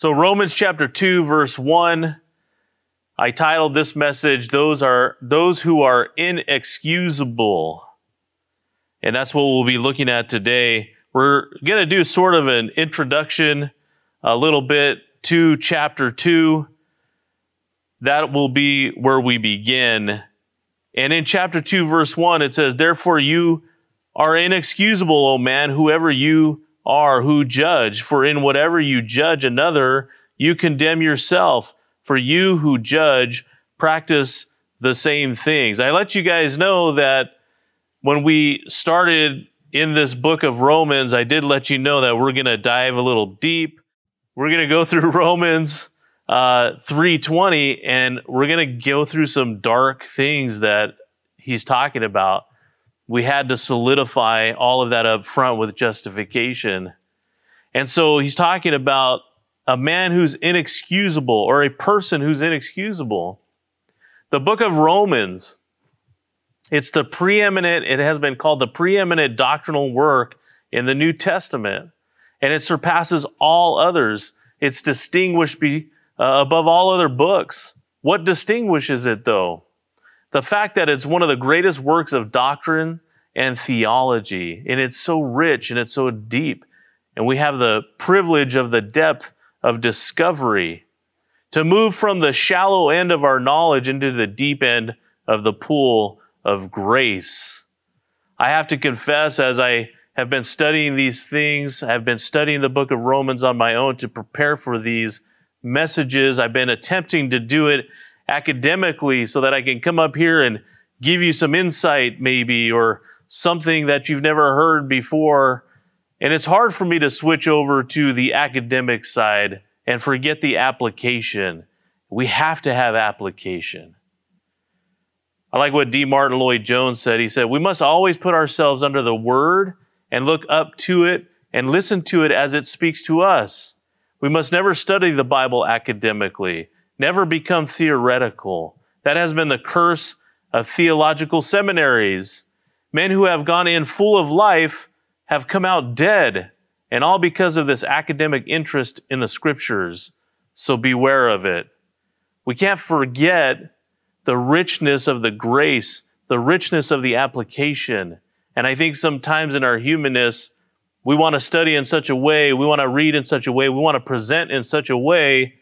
So, Romans chapter 2, verse 1, I titled this message, Those Are Those Who Are Inexcusable. And that's what we'll be looking at today. We're going to do sort of an introduction, a little bit to chapter 2. That will be where we begin. And in chapter 2, verse 1, it says, Therefore you are inexcusable, O man, whoever you are who judge. For in whatever you judge another, you condemn yourself. For you who judge practice the same things. I let you guys know that when we started in this book of Romans, I did let you know that we're going to dive a little deep. We're going to go through Romans uh, 320 and we're going to go through some dark things that he's talking about we had to solidify all of that up front with justification. And so he's talking about a man who's inexcusable or a person who's inexcusable. The book of Romans, it's the preeminent, it has been called the preeminent doctrinal work in the New Testament, and it surpasses all others. It's distinguished be, uh, above all other books. What distinguishes it though? The fact that it's one of the greatest works of doctrine and theology, and it's so rich and it's so deep, and we have the privilege of the depth of discovery to move from the shallow end of our knowledge into the deep end of the pool of grace. I have to confess, as I have been studying these things, I've been studying the book of Romans on my own to prepare for these messages. I've been attempting to do it academically so that I can come up here and give you some insight, maybe, or something that you've never heard before. And it's hard for me to switch over to the academic side and forget the application. We have to have application. I like what D. Martyn Lloyd Jones said. He said, We must always put ourselves under the word and look up to it and listen to it as it speaks to us. We must never study the Bible academically never become theoretical. That has been the curse of theological seminaries. Men who have gone in full of life have come out dead, and all because of this academic interest in the scriptures. So beware of it. We can't forget the richness of the grace, the richness of the application. And I think sometimes in our humanness, we want to study in such a way, we want to read in such a way, we want to present in such a way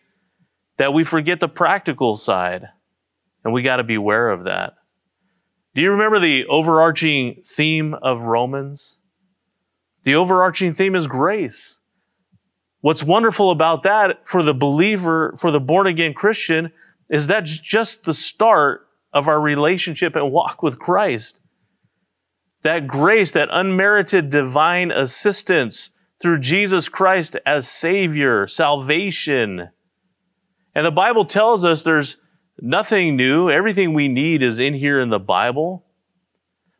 that we forget the practical side. And we got to be aware of that. Do you remember the overarching theme of Romans? The overarching theme is grace. What's wonderful about that for the believer, for the born again Christian, is that's just the start of our relationship and walk with Christ. That grace, that unmerited divine assistance through Jesus Christ as Savior, salvation, and the Bible tells us there's nothing new. Everything we need is in here in the Bible.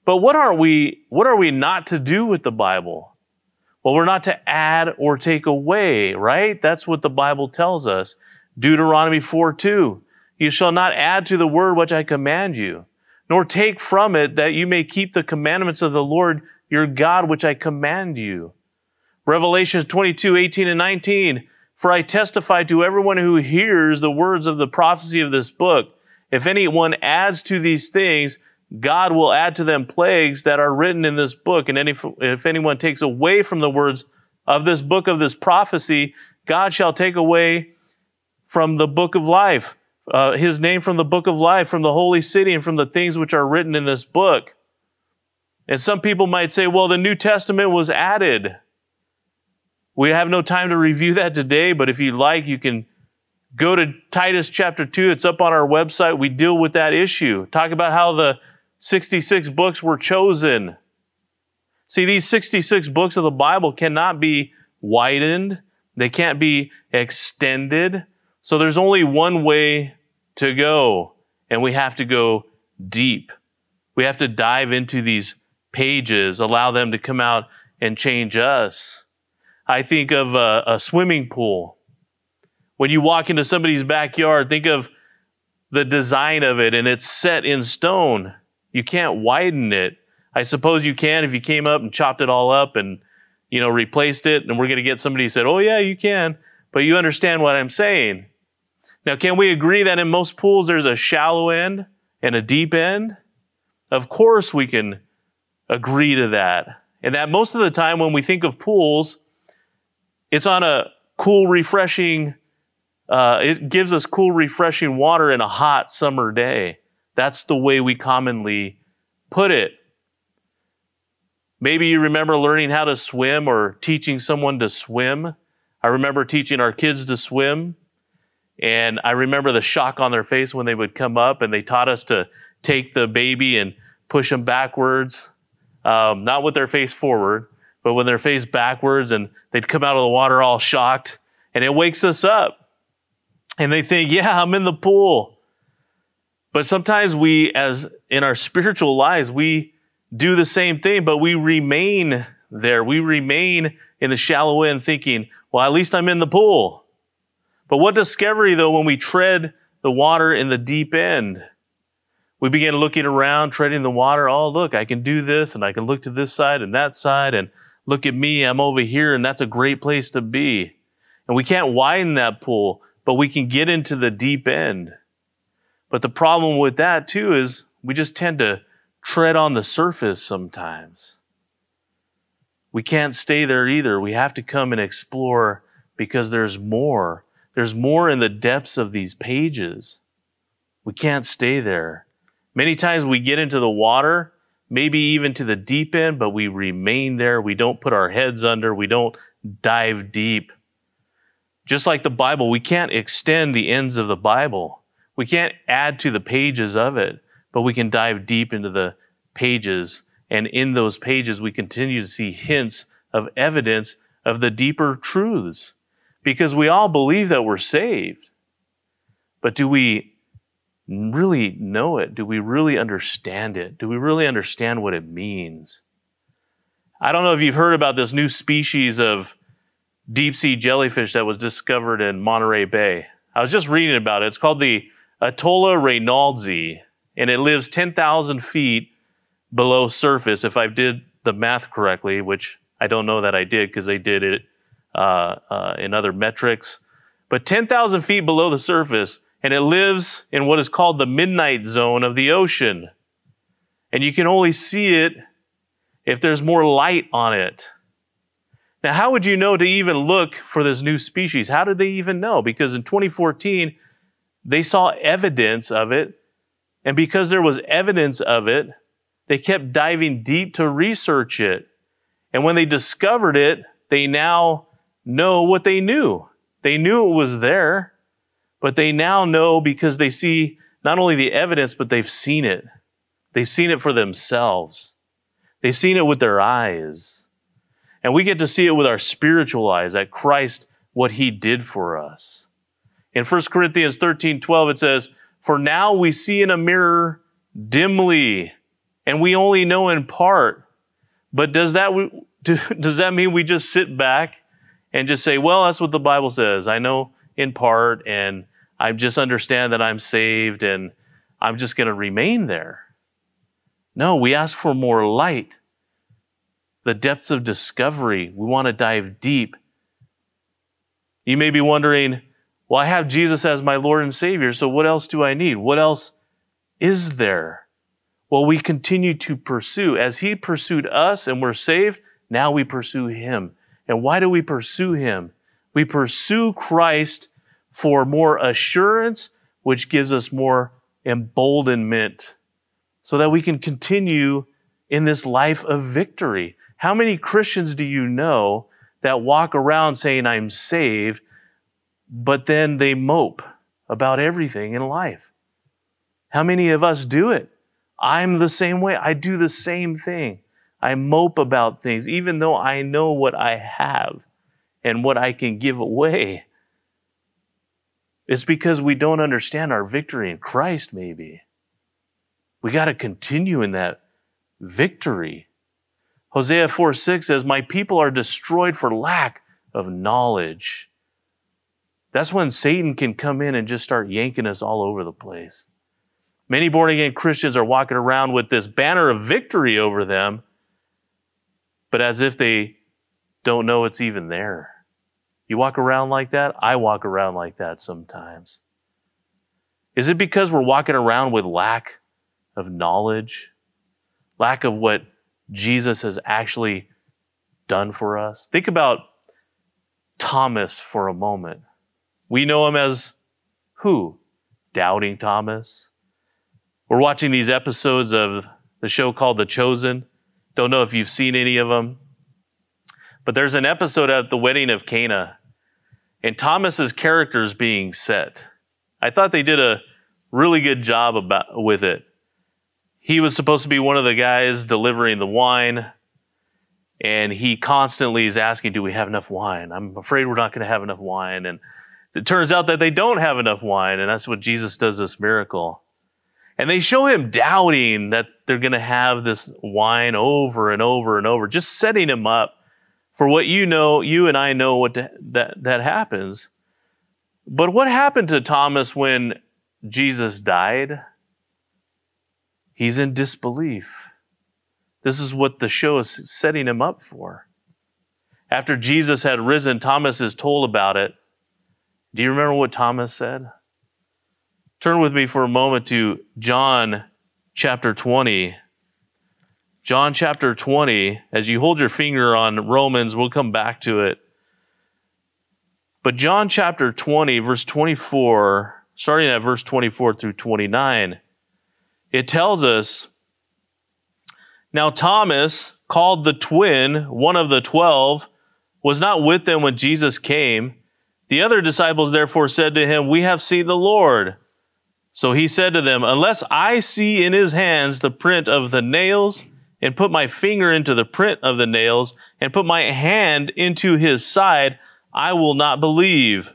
But what are we what are we not to do with the Bible? Well, we're not to add or take away, right? That's what the Bible tells us. Deuteronomy 4 2. You shall not add to the word which I command you, nor take from it that you may keep the commandments of the Lord your God which I command you. Revelation 22, 18 and 19. For I testify to everyone who hears the words of the prophecy of this book. If anyone adds to these things, God will add to them plagues that are written in this book. And if, if anyone takes away from the words of this book of this prophecy, God shall take away from the book of life, uh, his name from the book of life, from the holy city, and from the things which are written in this book. And some people might say, well, the New Testament was added. We have no time to review that today, but if you like, you can go to Titus chapter 2. It's up on our website. We deal with that issue. Talk about how the 66 books were chosen. See, these 66 books of the Bible cannot be widened, they can't be extended. So there's only one way to go, and we have to go deep. We have to dive into these pages, allow them to come out and change us. I think of a, a swimming pool. When you walk into somebody's backyard, think of the design of it and it's set in stone. You can't widen it. I suppose you can if you came up and chopped it all up and you know replaced it and we're going to get somebody who said, "Oh yeah, you can." but you understand what I'm saying. Now, can we agree that in most pools there's a shallow end and a deep end? Of course, we can agree to that. And that most of the time when we think of pools, it's on a cool, refreshing, uh, it gives us cool, refreshing water in a hot summer day. That's the way we commonly put it. Maybe you remember learning how to swim or teaching someone to swim. I remember teaching our kids to swim. And I remember the shock on their face when they would come up and they taught us to take the baby and push them backwards, um, not with their face forward, but when they're faced backwards, and they'd come out of the water all shocked. And it wakes us up. And they think, yeah, I'm in the pool. But sometimes we, as in our spiritual lives, we do the same thing, but we remain there. We remain in the shallow end thinking, well, at least I'm in the pool. But what discovery, though, when we tread the water in the deep end? We begin looking around, treading the water. Oh, look, I can do this, and I can look to this side and that side, and look at me, I'm over here, and that's a great place to be. And we can't widen that pool, but we can get into the deep end. But the problem with that, too, is we just tend to tread on the surface sometimes. We can't stay there either. We have to come and explore because there's more. There's more in the depths of these pages. We can't stay there. Many times we get into the water, maybe even to the deep end, but we remain there. We don't put our heads under, we don't dive deep. Just like the Bible, we can't extend the ends of the Bible. We can't add to the pages of it, but we can dive deep into the pages. And in those pages, we continue to see hints of evidence of the deeper truths because we all believe that we're saved. But do we really know it? Do we really understand it? Do we really understand what it means? I don't know if you've heard about this new species of deep sea jellyfish that was discovered in Monterey Bay. I was just reading about it. It's called the Atolla reynoldsi, and it lives 10,000 feet below surface, if I did the math correctly, which I don't know that I did because they did it uh, uh, in other metrics, but 10,000 feet below the surface, and it lives in what is called the midnight zone of the ocean. And you can only see it if there's more light on it. Now, how would you know to even look for this new species? How did they even know? Because in 2014, they saw evidence of it. And because there was evidence of it, they kept diving deep to research it. And when they discovered it, they now know what they knew. They knew it was there, but they now know because they see not only the evidence, but they've seen it. They've seen it for themselves. They've seen it with their eyes. And we get to see it with our spiritual eyes at Christ, what he did for us. In 1 Corinthians 13 12, it says, For now we see in a mirror dimly, and we only know in part. But does that, does that mean we just sit back and just say, well, that's what the Bible says. I know in part, and I just understand that I'm saved, and I'm just going to remain there. No, we ask for more light, the depths of discovery. We want to dive deep. You may be wondering, well, I have Jesus as my Lord and Savior, so what else do I need? What else is there? Well, we continue to pursue. As He pursued us and we're saved, now we pursue Him. And why do we pursue him? We pursue Christ for more assurance, which gives us more emboldenment so that we can continue in this life of victory. How many Christians do you know that walk around saying, I'm saved, but then they mope about everything in life? How many of us do it? I'm the same way. I do the same thing. I mope about things, even though I know what I have and what I can give away. It's because we don't understand our victory in Christ, maybe. We got to continue in that victory. Hosea 4 6 says, My people are destroyed for lack of knowledge. That's when Satan can come in and just start yanking us all over the place. Many born again Christians are walking around with this banner of victory over them, but as if they don't know it's even there. You walk around like that? I walk around like that sometimes. Is it because we're walking around with lack of knowledge, lack of what Jesus has actually done for us? Think about Thomas for a moment. We know him as who? Doubting Thomas. We're watching these episodes of the show called The Chosen. Don't know if you've seen any of them. But there's an episode at the wedding of Cana, and Thomas's character is being set. I thought they did a really good job about with it. He was supposed to be one of the guys delivering the wine, and he constantly is asking, "Do we have enough wine?" I'm afraid we're not going to have enough wine, and it turns out that they don't have enough wine, and that's what Jesus does this miracle. And they show him doubting that they're going to have this wine over and over and over, just setting him up for what you know, you and I know what that that happens. But what happened to Thomas when Jesus died? He's in disbelief. This is what the show is setting him up for. After Jesus had risen, Thomas is told about it. Do you remember what Thomas said? Turn with me for a moment to John chapter 20. John chapter 20, as you hold your finger on Romans, we'll come back to it. But John chapter 20, verse 24, starting at verse 24 through 29, it tells us Now Thomas, called the twin, one of the twelve, was not with them when Jesus came. The other disciples therefore said to him, We have seen the Lord. So he said to them, Unless I see in his hands the print of the nails, and put my finger into the print of the nails, and put my hand into his side, I will not believe.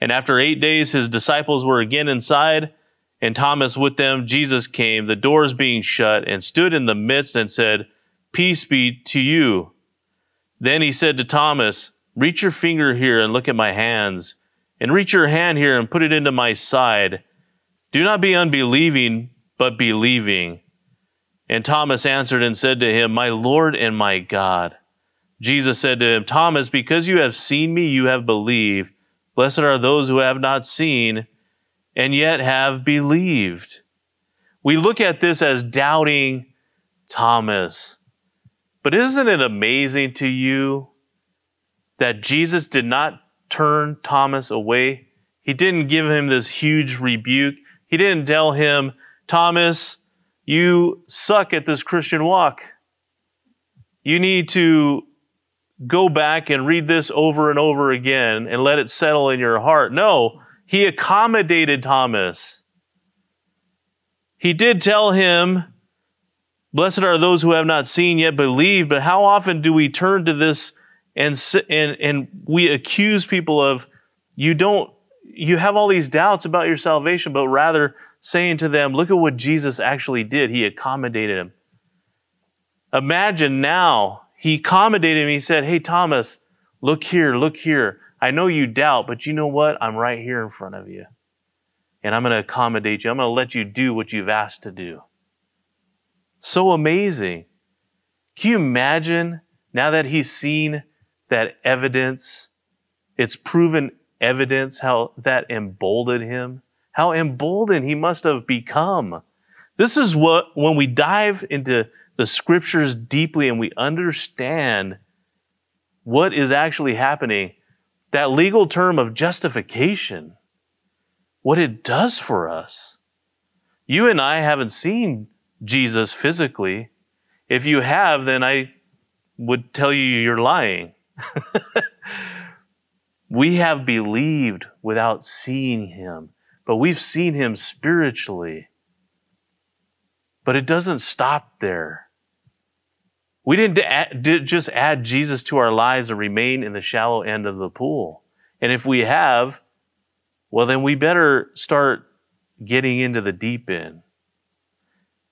And after eight days, his disciples were again inside, and Thomas with them. Jesus came, the doors being shut, and stood in the midst and said, Peace be to you. Then he said to Thomas, Reach your finger here and look at my hands, and reach your hand here and put it into my side do not be unbelieving, but believing. And Thomas answered and said to him, My Lord and my God. Jesus said to him, Thomas, because you have seen me, you have believed. Blessed are those who have not seen and yet have believed. We look at this as doubting Thomas. But isn't it amazing to you that Jesus did not turn Thomas away? He didn't give him this huge rebuke. He didn't tell him, Thomas, you suck at this Christian walk. You need to go back and read this over and over again and let it settle in your heart. No, he accommodated Thomas. He did tell him, Blessed are those who have not seen yet believe, but how often do we turn to this and, and, and we accuse people of, you don't you have all these doubts about your salvation, but rather saying to them, look at what Jesus actually did. He accommodated him. Imagine now, he accommodated him. He said, Hey, Thomas, look here, look here. I know you doubt, but you know what? I'm right here in front of you. And I'm going to accommodate you. I'm going to let you do what you've asked to do. So amazing. Can you imagine now that he's seen that evidence? It's proven evidence, how that emboldened him, how emboldened he must have become. This is what, when we dive into the scriptures deeply and we understand what is actually happening, that legal term of justification, what it does for us. You and I haven't seen Jesus physically. If you have, then I would tell you you're lying. We have believed without seeing him, but we've seen him spiritually. But it doesn't stop there. We didn't add, did just add Jesus to our lives and remain in the shallow end of the pool. And if we have, well, then we better start getting into the deep end.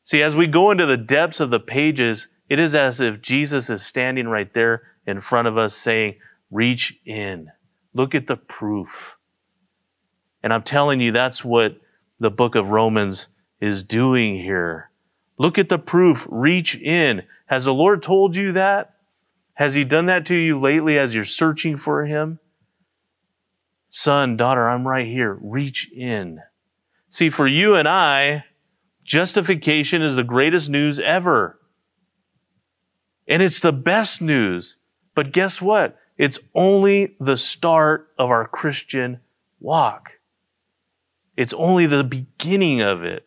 See, as we go into the depths of the pages, it is as if Jesus is standing right there in front of us saying, Reach in. Look at the proof. And I'm telling you, that's what the book of Romans is doing here. Look at the proof. Reach in. Has the Lord told you that? Has He done that to you lately as you're searching for Him? Son, daughter, I'm right here. Reach in. See, for you and I, justification is the greatest news ever. And it's the best news. But guess what? It's only the start of our Christian walk. It's only the beginning of it.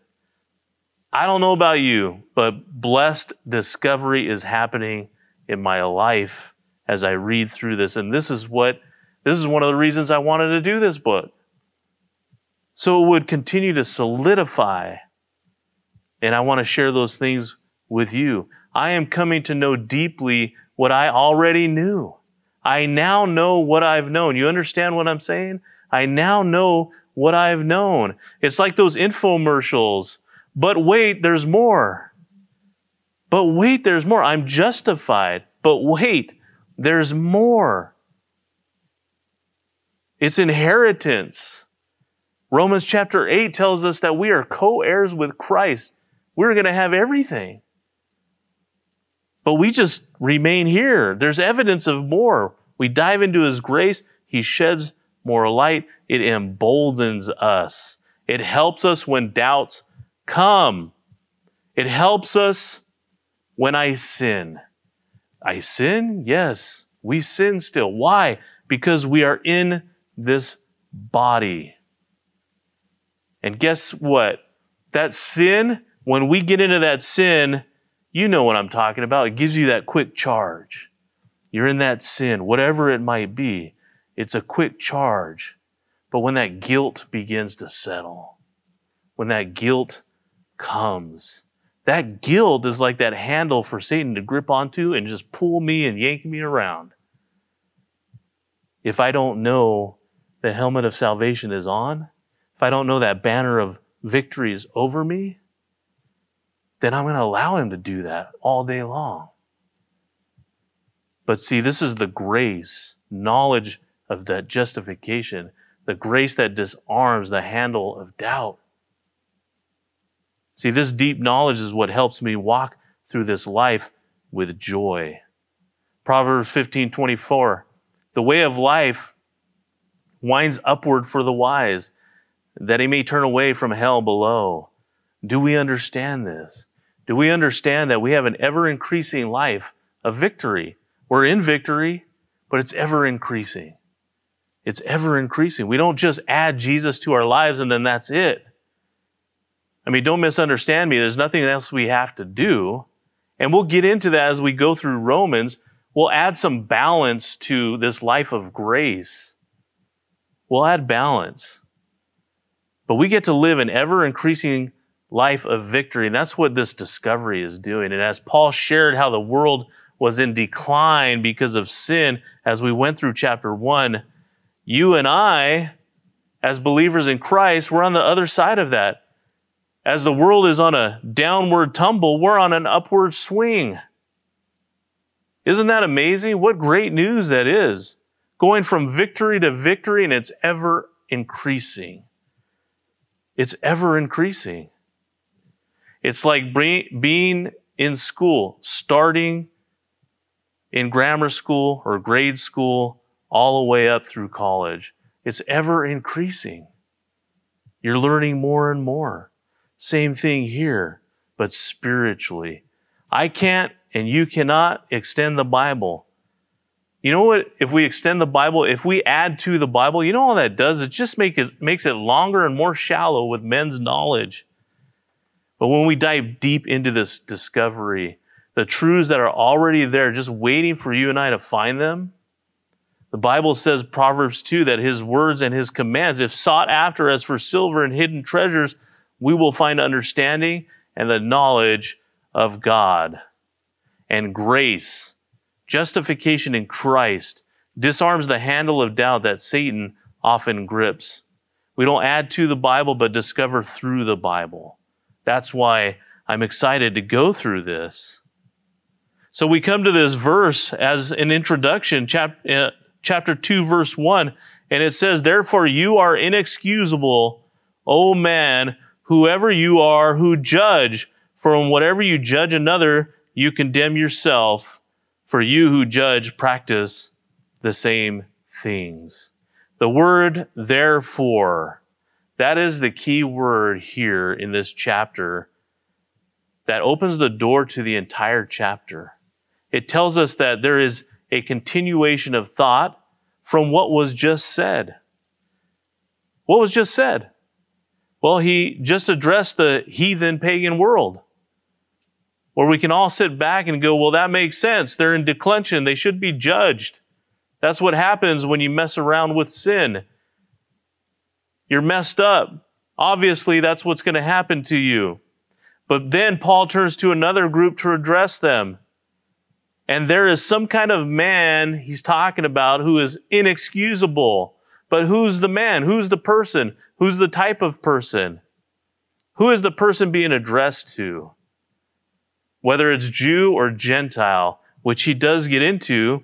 I don't know about you, but blessed discovery is happening in my life as I read through this. And this is what, this is one of the reasons I wanted to do this book. So it would continue to solidify. And I want to share those things with you. I am coming to know deeply what I already knew. I now know what I've known. You understand what I'm saying? I now know what I've known. It's like those infomercials. But wait, there's more. But wait, there's more. I'm justified. But wait, there's more. It's inheritance. Romans chapter 8 tells us that we are co heirs with Christ. We're going to have everything. But we just remain here. There's evidence of more. We dive into His grace, He sheds more light. It emboldens us. It helps us when doubts come. It helps us when I sin. I sin? Yes, we sin still. Why? Because we are in this body. And guess what? That sin, when we get into that sin, you know what I'm talking about. It gives you that quick charge. You're in that sin, whatever it might be. It's a quick charge. But when that guilt begins to settle, when that guilt comes, that guilt is like that handle for Satan to grip onto and just pull me and yank me around. If I don't know the helmet of salvation is on, if I don't know that banner of victory is over me, then I'm going to allow him to do that all day long. But see, this is the grace, knowledge of that justification, the grace that disarms the handle of doubt. See, this deep knowledge is what helps me walk through this life with joy. Proverbs 15 24. The way of life winds upward for the wise, that he may turn away from hell below. Do we understand this? Do we understand that we have an ever increasing life of victory? We're in victory, but it's ever increasing. It's ever increasing. We don't just add Jesus to our lives and then that's it. I mean, don't misunderstand me. There's nothing else we have to do. And we'll get into that as we go through Romans. We'll add some balance to this life of grace. We'll add balance. But we get to live an ever increasing life of victory. And that's what this discovery is doing. And as Paul shared how the world was in decline because of sin, as we went through chapter one, you and I, as believers in Christ, we're on the other side of that. As the world is on a downward tumble, we're on an upward swing. Isn't that amazing? What great news that is. Going from victory to victory, and it's ever increasing. It's ever increasing. It's like being in school, starting in grammar school or grade school, all the way up through college. It's ever increasing. You're learning more and more. Same thing here, but spiritually. I can't and you cannot extend the Bible. You know what? If we extend the Bible, if we add to the Bible, you know all that does? It just make it, makes it longer and more shallow with men's knowledge. But when we dive deep into this discovery, the truths that are already there, just waiting for you and I to find them, the Bible says, Proverbs 2, that his words and his commands, if sought after as for silver and hidden treasures, we will find understanding and the knowledge of God. And grace, justification in Christ, disarms the handle of doubt that Satan often grips. We don't add to the Bible, but discover through the Bible. That's why I'm excited to go through this. So we come to this verse as an introduction, chap- uh, chapter 2, verse 1, and it says, Therefore you are inexcusable, O man, whoever you are who judge. For whatever you judge another, you condemn yourself. For you who judge practice the same things. The word therefore, that is the key word here in this chapter that opens the door to the entire chapter. It tells us that there is a continuation of thought from what was just said. What was just said? Well, he just addressed the heathen pagan world. Where we can all sit back and go, well, that makes sense. They're in declension. They should be judged. That's what happens when you mess around with sin. You're messed up. Obviously, that's what's going to happen to you. But then Paul turns to another group to address them. And there is some kind of man he's talking about who is inexcusable. But who's the man? Who's the person? Who's the type of person? Who is the person being addressed to? Whether it's Jew or Gentile, which he does get into,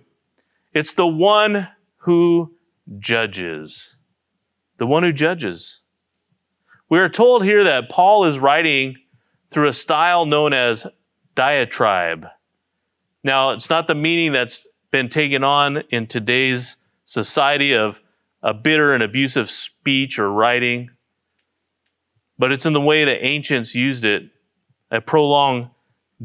it's the one who judges. The one who judges. We are told here that Paul is writing through a style known as diatribe. Now, it's not the meaning that's been taken on in today's society of a bitter and abusive speech or writing, but it's in the way the ancients used it a prolonged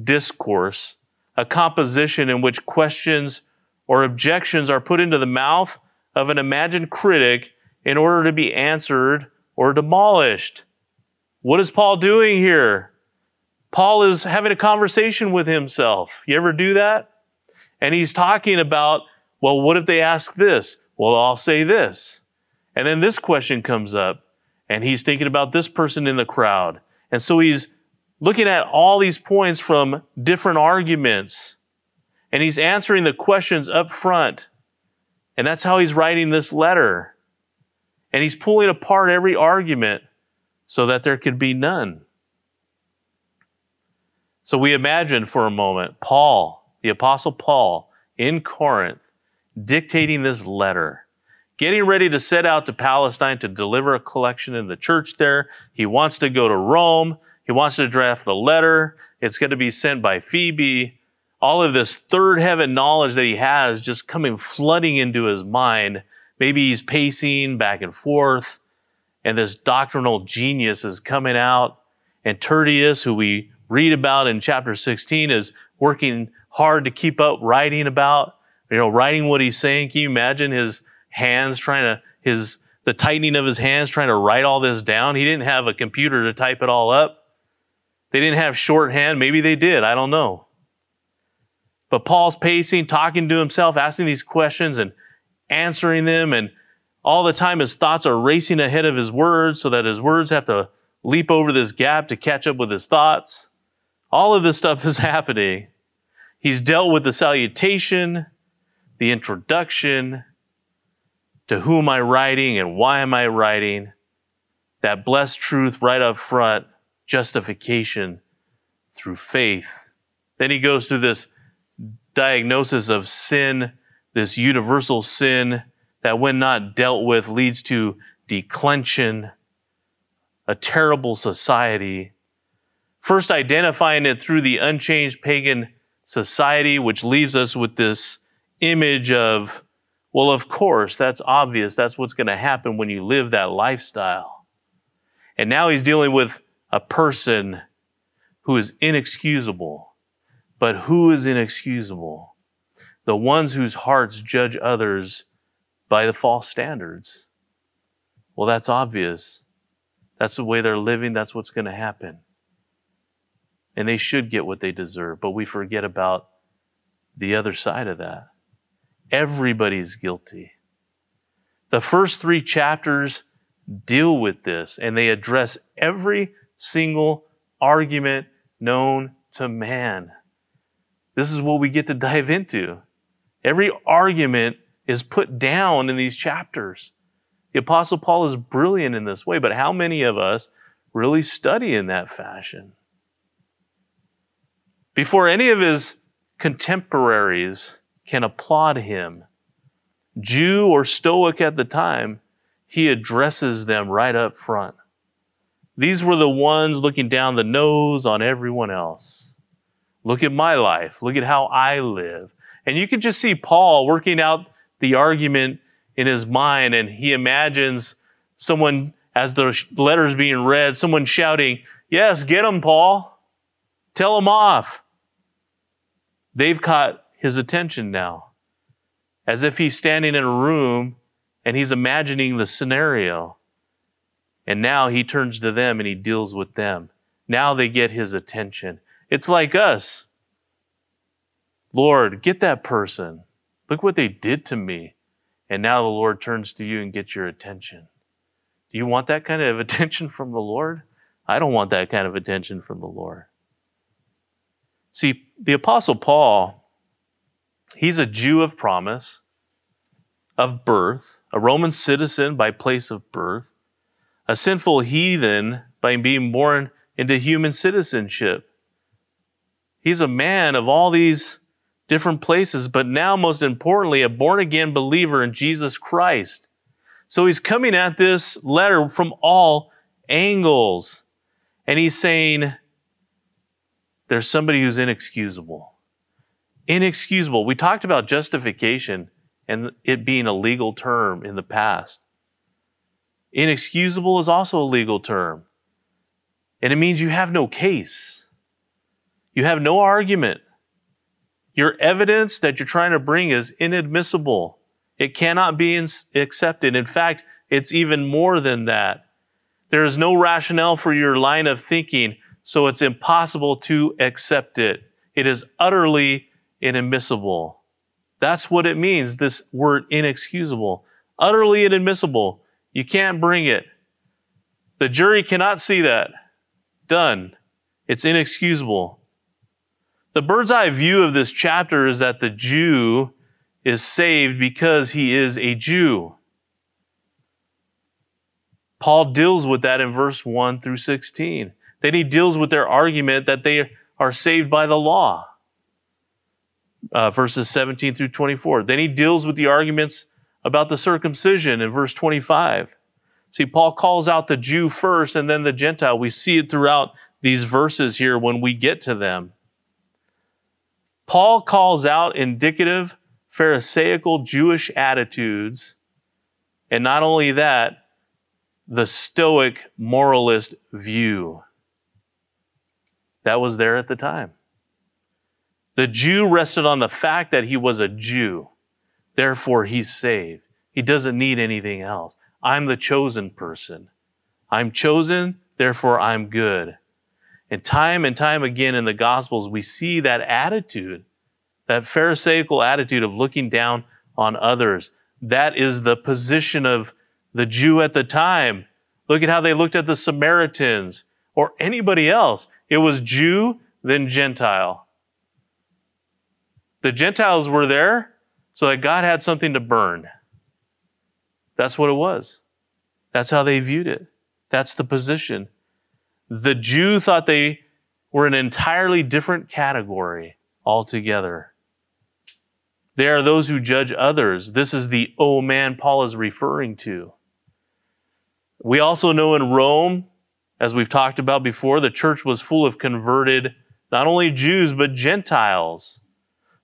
discourse, a composition in which questions or objections are put into the mouth of an imagined critic in order to be answered or demolished. What is Paul doing here? Paul is having a conversation with himself. You ever do that? And he's talking about, well, what if they ask this? Well, I'll say this. And then this question comes up, and he's thinking about this person in the crowd. And so he's looking at all these points from different arguments, and he's answering the questions up front. And that's how he's writing this letter. And he's pulling apart every argument so that there could be none. So we imagine for a moment Paul, the Apostle Paul, in Corinth, dictating this letter, getting ready to set out to Palestine to deliver a collection in the church there. He wants to go to Rome. He wants to draft a letter. It's going to be sent by Phoebe. All of this third heaven knowledge that he has just coming flooding into his mind. Maybe he's pacing back and forth, and this doctrinal genius is coming out. And Tertius, who we read about in chapter 16 is working hard to keep up writing about, you know, writing what he's saying. Can you imagine his hands trying to, his, the tightening of his hands trying to write all this down? He didn't have a computer to type it all up. They didn't have shorthand. Maybe they did. I don't know. But Paul's pacing, talking to himself, asking these questions and answering them. And all the time his thoughts are racing ahead of his words so that his words have to leap over this gap to catch up with his thoughts. All of this stuff is happening. He's dealt with the salutation, the introduction, to whom am I writing and why am I writing, that blessed truth right up front, justification through faith. Then he goes through this diagnosis of sin, this universal sin that, when not dealt with, leads to declension, a terrible society, First, identifying it through the unchanged pagan society, which leaves us with this image of, well, of course, that's obvious. That's what's going to happen when you live that lifestyle. And now he's dealing with a person who is inexcusable. But who is inexcusable? The ones whose hearts judge others by the false standards. Well, that's obvious. That's the way they're living. That's what's going to happen and they should get what they deserve. But we forget about the other side of that. Everybody's guilty. The first three chapters deal with this and they address every single argument known to man. This is what we get to dive into. Every argument is put down in these chapters. The Apostle Paul is brilliant in this way, but how many of us really study in that fashion? Before any of his contemporaries can applaud him, Jew or Stoic at the time, he addresses them right up front. These were the ones looking down the nose on everyone else. Look at my life. Look at how I live. And you can just see Paul working out the argument in his mind and he imagines someone, as the letters being read, someone shouting, Yes, get him, Paul. Tell him off. They've caught his attention now, as if he's standing in a room and he's imagining the scenario. And now he turns to them and he deals with them. Now they get his attention. It's like us. Lord, get that person. Look what they did to me. And now the Lord turns to you and gets your attention. Do you want that kind of attention from the Lord? I don't want that kind of attention from the Lord. See, the Apostle Paul, he's a Jew of promise, of birth, a Roman citizen by place of birth, a sinful heathen by being born into human citizenship. He's a man of all these different places, but now, most importantly, a born again believer in Jesus Christ. So he's coming at this letter from all angles. And he's saying, there's somebody who's inexcusable. Inexcusable. We talked about justification and it being a legal term in the past. Inexcusable is also a legal term. And it means you have no case. You have no argument. Your evidence that you're trying to bring is inadmissible. It cannot be accepted. In fact, it's even more than that. There is no rationale for your line of thinking, so it's impossible to accept it. It is utterly inadmissible. That's what it means, this word inexcusable. Utterly inadmissible. You can't bring it. The jury cannot see that. Done. It's inexcusable. The bird's eye view of this chapter is that the Jew is saved because he is a Jew. Paul deals with that in verse 1 through 16. Then he deals with their argument that they are saved by the law, uh, verses 17 through 24. Then he deals with the arguments about the circumcision in verse 25. See, Paul calls out the Jew first and then the Gentile. We see it throughout these verses here when we get to them. Paul calls out indicative Pharisaical Jewish attitudes, and not only that, the Stoic moralist view that was there at the time. The Jew rested on the fact that he was a Jew, therefore he's saved. He doesn't need anything else. I'm the chosen person. I'm chosen, therefore I'm good. And time and time again in the Gospels, we see that attitude, that Pharisaical attitude of looking down on others. That is the position of the Jew at the time. Look at how they looked at the Samaritans or anybody else. It was Jew, then Gentile. The Gentiles were there so that God had something to burn. That's what it was. That's how they viewed it. That's the position. The Jew thought they were an entirely different category altogether. They are those who judge others. This is the oh man Paul is referring to. We also know in Rome, as we've talked about before, the church was full of converted, not only Jews, but Gentiles.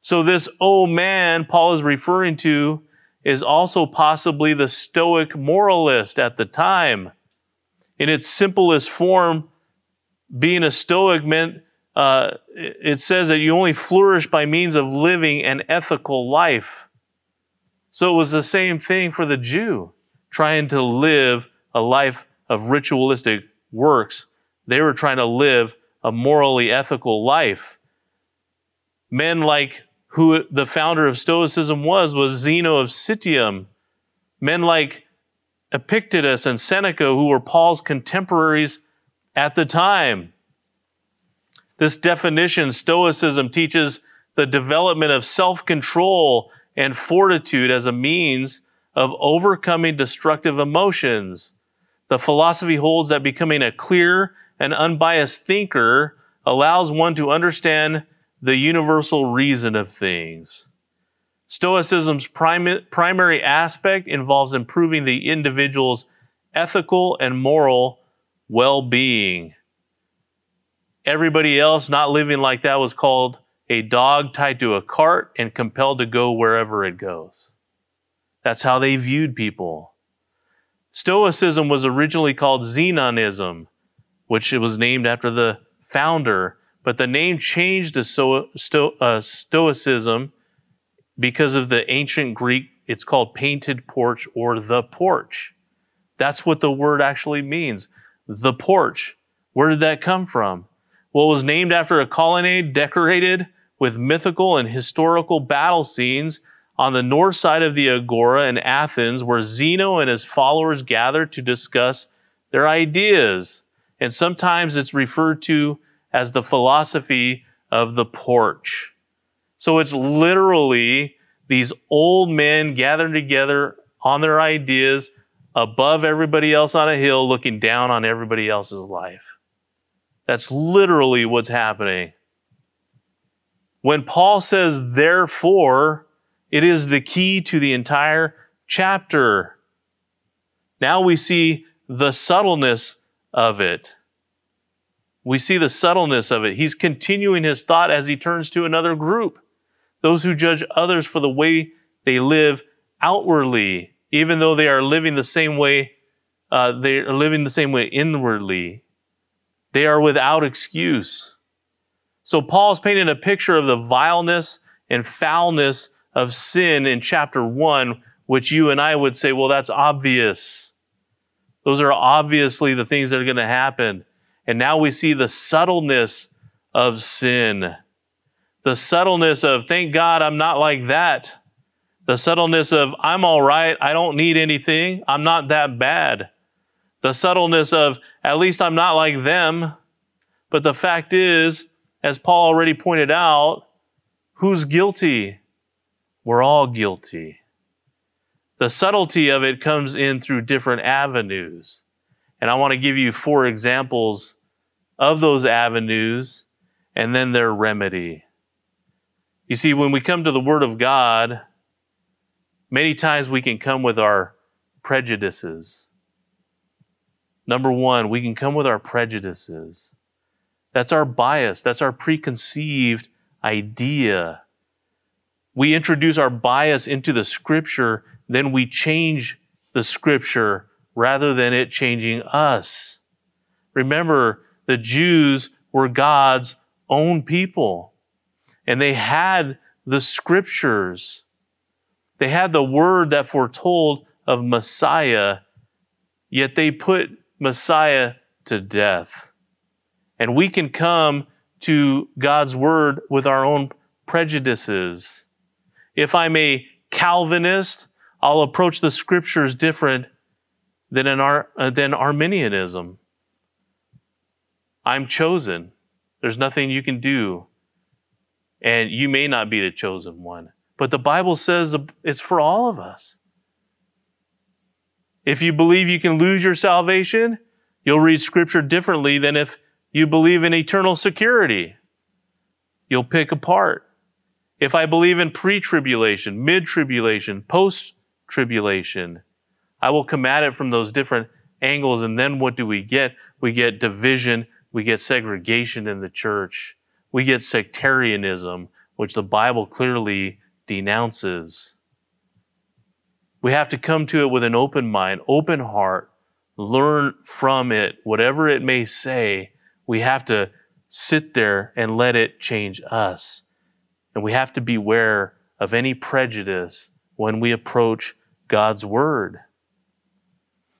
So this oh man Paul is referring to is also possibly the Stoic moralist at the time in its simplest form, being a Stoic meant uh, it says that you only flourish by means of living an ethical life. So it was the same thing for the Jew, trying to live a life of ritualistic works. They were trying to live a morally ethical life. Men like who the founder of Stoicism was, was Zeno of Citium. Men like Epictetus and Seneca, who were Paul's contemporaries at the time. This definition, Stoicism, teaches the development of self control and fortitude as a means of overcoming destructive emotions. The philosophy holds that becoming a clear and unbiased thinker allows one to understand the universal reason of things. Stoicism's prim- primary aspect involves improving the individual's ethical and moral well being. Everybody else not living like that was called a dog tied to a cart and compelled to go wherever it goes. That's how they viewed people. Stoicism was originally called Zenonism, which it was named after the founder, but the name changed to Sto- Sto- uh, Stoicism because of the ancient Greek. It's called painted porch or the porch. That's what the word actually means. The porch. Where did that come from? Well, it was named after a colonnade decorated with mythical and historical battle scenes on the north side of the Agora in Athens, where Zeno and his followers gathered to discuss their ideas. And sometimes it's referred to as the philosophy of the porch. So it's literally these old men gathered together on their ideas above everybody else on a hill, looking down on everybody else's life. That's literally what's happening. When Paul says, therefore, it is the key to the entire chapter. Now we see the subtleness of it. We see the subtleness of it. He's continuing his thought as he turns to another group those who judge others for the way they live outwardly, even though they are living the same way, uh, they are living the same way inwardly. They are without excuse. So Paul's painting a picture of the vileness and foulness of sin in chapter one, which you and I would say, well, that's obvious. Those are obviously the things that are going to happen. And now we see the subtleness of sin. The subtleness of, thank God I'm not like that. The subtleness of, I'm all right. I don't need anything. I'm not that bad. The subtleness of, at least I'm not like them. But the fact is, as Paul already pointed out, who's guilty? We're all guilty. The subtlety of it comes in through different avenues. And I want to give you four examples of those avenues and then their remedy. You see, when we come to the Word of God, many times we can come with our prejudices. Number one, we can come with our prejudices. That's our bias, that's our preconceived idea. We introduce our bias into the Scripture, then we change the Scripture rather than it changing us. Remember, the Jews were God's own people, and they had the Scriptures. They had the word that foretold of Messiah, yet they put Messiah to death. And we can come to God's word with our own prejudices. If I'm a Calvinist, I'll approach the scriptures different than, an Ar- uh, than Arminianism. I'm chosen. There's nothing you can do. And you may not be the chosen one. But the Bible says it's for all of us. If you believe you can lose your salvation, you'll read scripture differently than if you believe in eternal security. You'll pick apart. If I believe in pre tribulation, mid tribulation, post tribulation, I will come at it from those different angles. And then what do we get? We get division, we get segregation in the church, we get sectarianism, which the Bible clearly denounces. We have to come to it with an open mind, open heart, learn from it, whatever it may say. We have to sit there and let it change us. And we have to beware of any prejudice when we approach God's Word.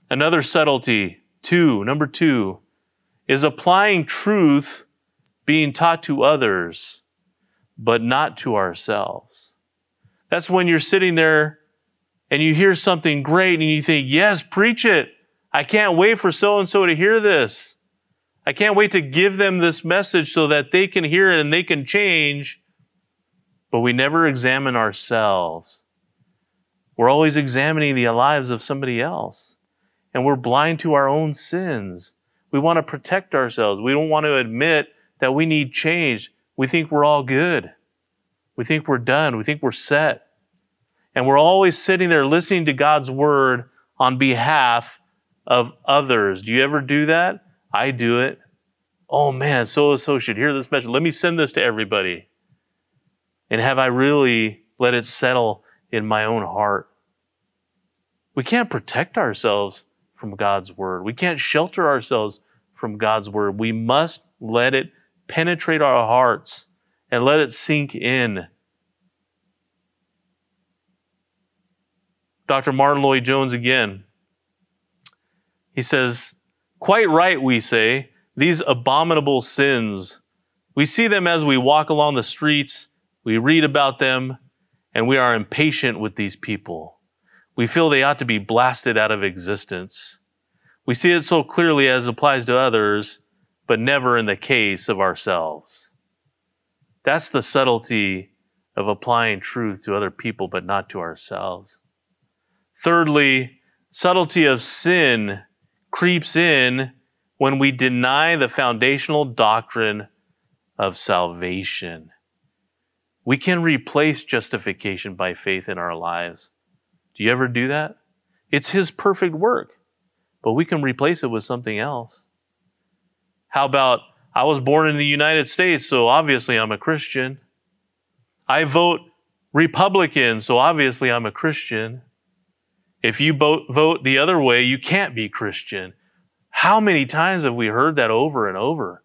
Another subtlety, two, number two, is applying truth being taught to others, but not to ourselves. That's when you're sitting there and you hear something great and you think, yes, preach it. I can't wait for so and so to hear this. I can't wait to give them this message so that they can hear it and they can change. But we never examine ourselves. We're always examining the lives of somebody else. And we're blind to our own sins. We want to protect ourselves. We don't want to admit that we need change. We think we're all good. We think we're done. We think we're set. And we're always sitting there listening to God's word on behalf of others. Do you ever do that? I do it. Oh man, so and so should hear this message. Let me send this to everybody. And have I really let it settle in my own heart? We can't protect ourselves from God's word. We can't shelter ourselves from God's word. We must let it penetrate our hearts and let it sink in. Dr. Martyn Lloyd-Jones again. He says, Quite right, we say, these abominable sins. We see them as we walk along the streets, we read about them, and we are impatient with these people. We feel they ought to be blasted out of existence. We see it so clearly as applies to others, but never in the case of ourselves. That's the subtlety of applying truth to other people, but not to ourselves. Thirdly, subtlety of sin creeps in when we deny the foundational doctrine of salvation. We can replace justification by faith in our lives. Do you ever do that? It's His perfect work, but we can replace it with something else. How about, I was born in the United States, so obviously I'm a Christian. I vote Republican, so obviously I'm a Christian. If you vote, the other way, you can't be Christian. How many times have we heard that over and over?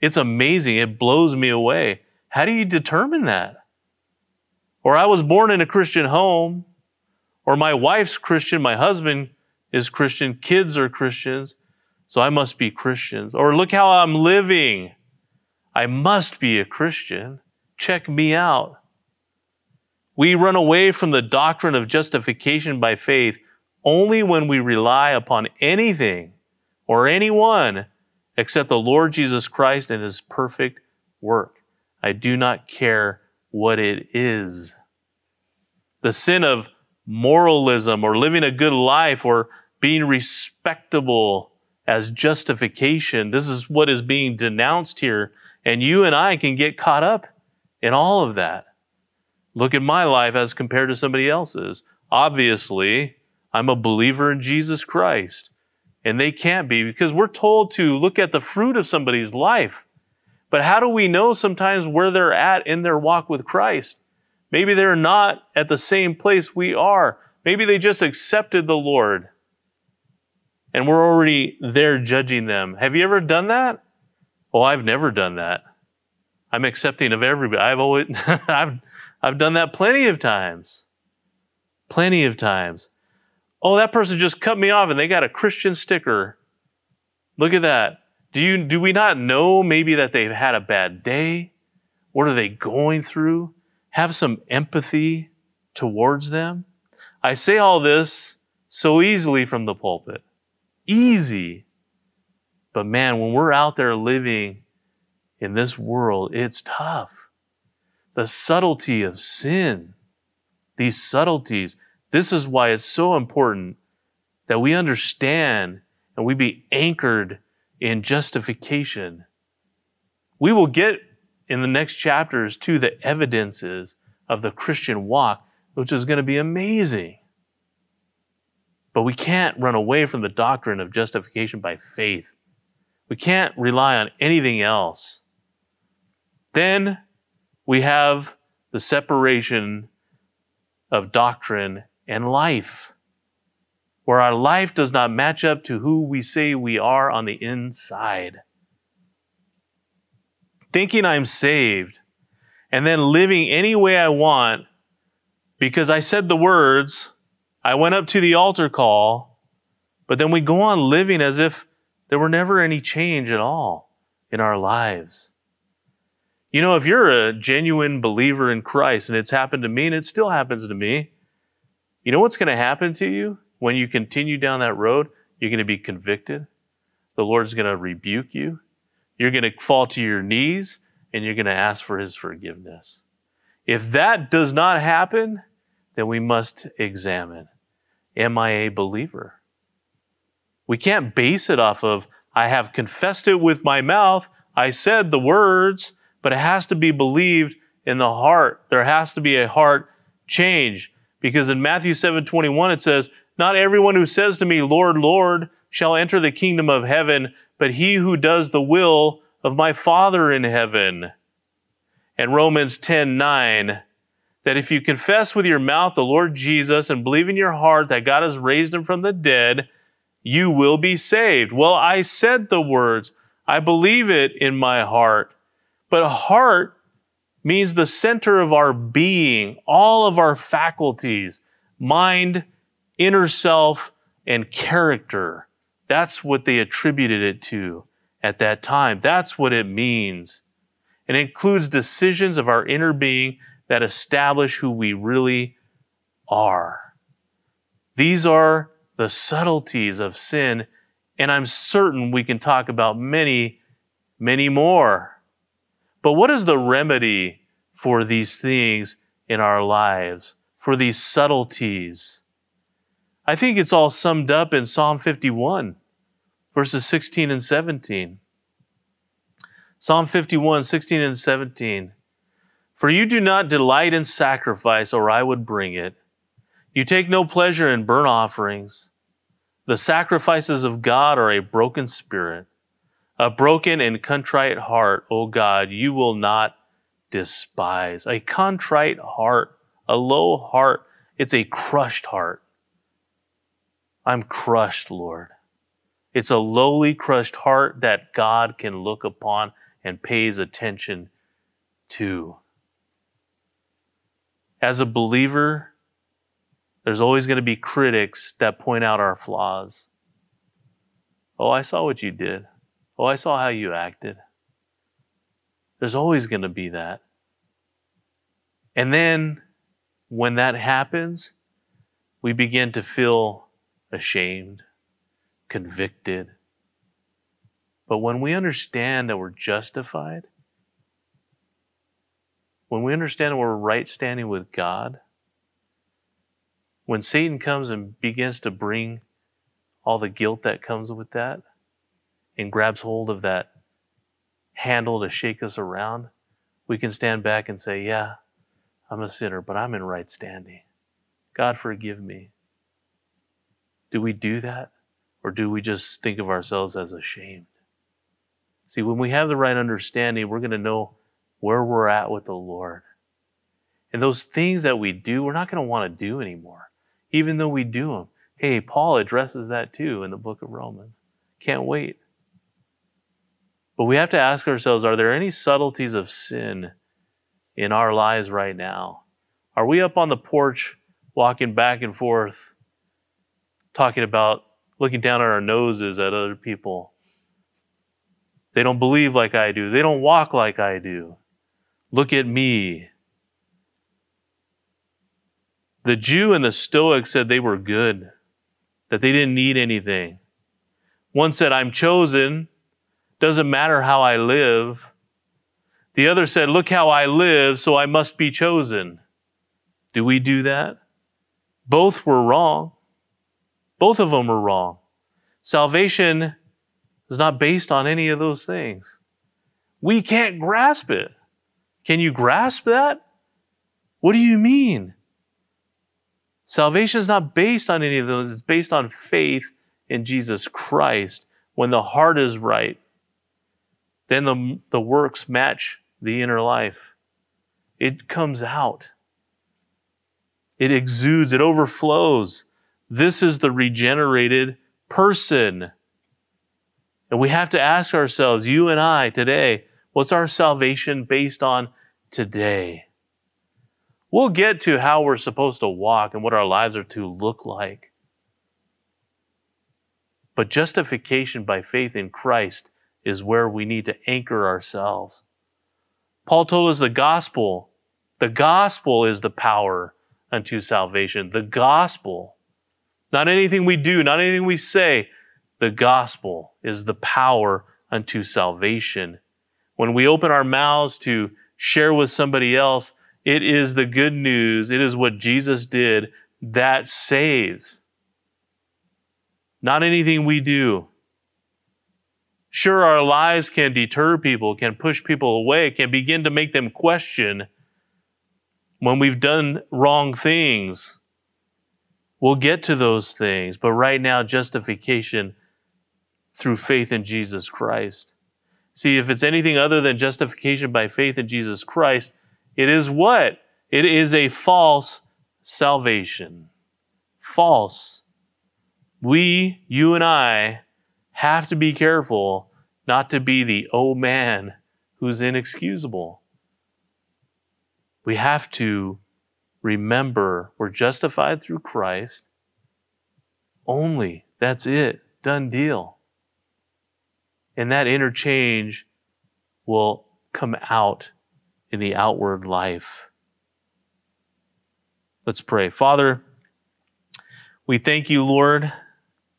It's amazing. It blows me away. How do you determine that? Or I was born in a Christian home, or my wife's Christian, my husband is Christian, kids are Christians, so I must be Christians. Or look how I'm living. I must be a Christian. Check me out. We run away from the doctrine of justification by faith only when we rely upon anything or anyone except the Lord Jesus Christ and his perfect work. I do not care what it is. The sin of moralism or living a good life or being respectable as justification, this is what is being denounced here. And you and I can get caught up in all of that. Look at my life as compared to somebody else's. Obviously, I'm a believer in Jesus Christ. And they can't be because we're told to look at the fruit of somebody's life. But how do we know sometimes where they're at in their walk with Christ? Maybe they're not at the same place we are. Maybe they just accepted the Lord and we're already there judging them. Have you ever done that? Well, I've never done that. I'm accepting of everybody. I've always, I've, I've done that plenty of times. Plenty of times. Oh, that person just cut me off and they got a Christian sticker. Look at that. Do you do we not know maybe that they've had a bad day? What are they going through? Have some empathy towards them. I say all this so easily from the pulpit. Easy. But man, when we're out there living in this world, it's tough the subtlety of sin, these subtleties. This is why it's so important that we understand and we be anchored in justification. We will get in the next chapters to the evidences of the Christian walk, which is going to be amazing. But we can't run away from the doctrine of justification by faith. We can't rely on anything else. Then we have the separation of doctrine and life, where our life does not match up to who we say we are on the inside. Thinking I'm saved and then living any way I want because I said the words, I went up to the altar call, but then we go on living as if there were never any change at all in our lives. You know, if you're a genuine believer in Christ, and it's happened to me and it still happens to me, you know what's going to happen to you when you continue down that road? You're going to be convicted. The Lord's going to rebuke you. You're going to fall to your knees and you're going to ask for His forgiveness. If that does not happen, then we must examine Am I a believer? We can't base it off of, I have confessed it with my mouth, I said the words, but it has to be believed in the heart. There has to be a heart change because in Matthew 7 21, it says, Not everyone who says to me, Lord, Lord, shall enter the kingdom of heaven, but he who does the will of my Father in heaven. And Romans 10 9 that if you confess with your mouth the Lord Jesus and believe in your heart that God has raised him from the dead, you will be saved. Well, I said the words. I believe it in my heart. But a heart means the center of our being, all of our faculties, mind, inner self, and character. That's what they attributed it to at that time. That's what it means. It includes decisions of our inner being that establish who we really are. These are the subtleties of sin, and I'm certain we can talk about many, many more. But what is the remedy for these things in our lives, for these subtleties? I think it's all summed up in Psalm 51, verses 16 and 17. Psalm 51, 16 and 17. For you do not delight in sacrifice, or I would bring it. You take no pleasure in burnt offerings. The sacrifices of God are a broken spirit, a broken and contrite heart, O God, you will not despise. A contrite heart, a low heart, it's a crushed heart. I'm crushed, Lord. It's a lowly, crushed heart that God can look upon and pays attention to as a believer, there's always going to be critics that point out our flaws. Oh, I saw what you did. Oh, I saw how you acted. There's always going to be that. And then when that happens, we begin to feel ashamed, convicted. But when we understand that we're justified, when we understand we're right standing with God, when Satan comes and begins to bring all the guilt that comes with that and grabs hold of that handle to shake us around, we can stand back and say, Yeah, I'm a sinner, but I'm in right standing. God, forgive me. Do we do that? Or do we just think of ourselves as ashamed? See, when we have the right understanding, we're going to know where we're at with the Lord. And those things that we do, we're not going to want to do anymore, even though we do them. Hey, Paul addresses that too in the book of Romans. Can't wait. But we have to ask ourselves are there any subtleties of sin in our lives right now? Are we up on the porch walking back and forth, talking about looking down at our noses at other people? They don't believe like I do, they don't walk like I do. Look at me. The Jew and the Stoic said they were good, that they didn't need anything. One said, I'm chosen, doesn't matter how I live. The other said, Look how I live, so I must be chosen. Do we do that? Both were wrong. Both of them are wrong. Salvation is not based on any of those things. We can't grasp it. Can you grasp that? What do you mean? Salvation is not based on any of those. It's based on faith in Jesus Christ. When the heart is right, then the, the works match the inner life. It comes out. It exudes, it overflows. This is the regenerated person. And we have to ask ourselves, you and I today, What's our salvation based on today? We'll get to how we're supposed to walk and what our lives are to look like. But justification by faith in Christ is where we need to anchor ourselves. Paul told us the gospel, the gospel is the power unto salvation. The gospel, not anything we do, not anything we say, the gospel is the power unto salvation when we open our mouths to share with somebody else, it is the good news. It is what Jesus did that saves. Not anything we do. Sure, our lives can deter people, can push people away, can begin to make them question when we've done wrong things. We'll get to those things, but right now, justification through faith in Jesus Christ. See, if it's anything other than justification by faith in Jesus Christ, it is what? It is a false salvation. False. We, you and I, have to be careful not to be the oh man who's inexcusable. We have to remember we're justified through Christ only. That's it. Done deal. And that interchange will come out in the outward life. Let's pray. Father, we thank you, Lord,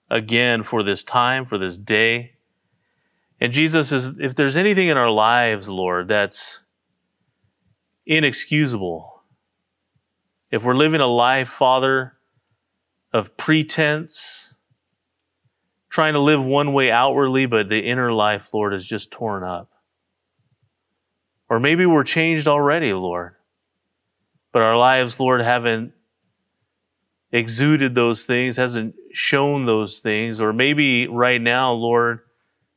again for this time, for this day. And Jesus, is, if there's anything in our lives, Lord, that's inexcusable, if we're living a life, Father, of pretense, trying to live one way outwardly, but the inner life, Lord, is just torn up. Or maybe we're changed already, Lord, but our lives, Lord, haven't exuded those things, hasn't shown those things. Or maybe right now, Lord,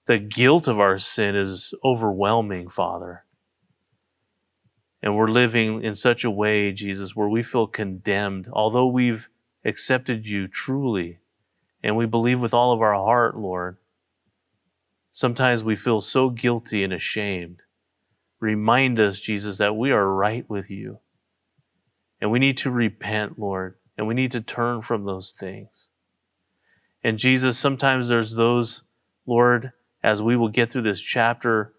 the guilt of our sin is overwhelming, Father. And we're living in such a way, Jesus, where we feel condemned, although we've accepted you truly and we believe with all of our heart, Lord. Sometimes we feel so guilty and ashamed. Remind us, Jesus, that we are right with you. And we need to repent, Lord, and we need to turn from those things. And Jesus, sometimes there's those, Lord, as we will get through this chapter,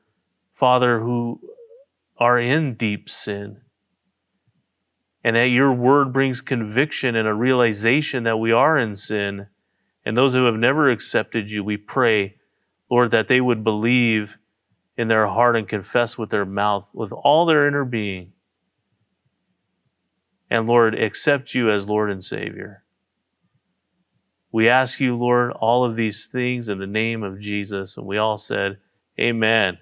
Father, who are in deep sin and that your word brings conviction and a realization that we are in sin. And those who have never accepted you, we pray, Lord, that they would believe in their heart and confess with their mouth, with all their inner being. And Lord, accept you as Lord and Savior. We ask you, Lord, all of these things in the name of Jesus. And we all said, Amen.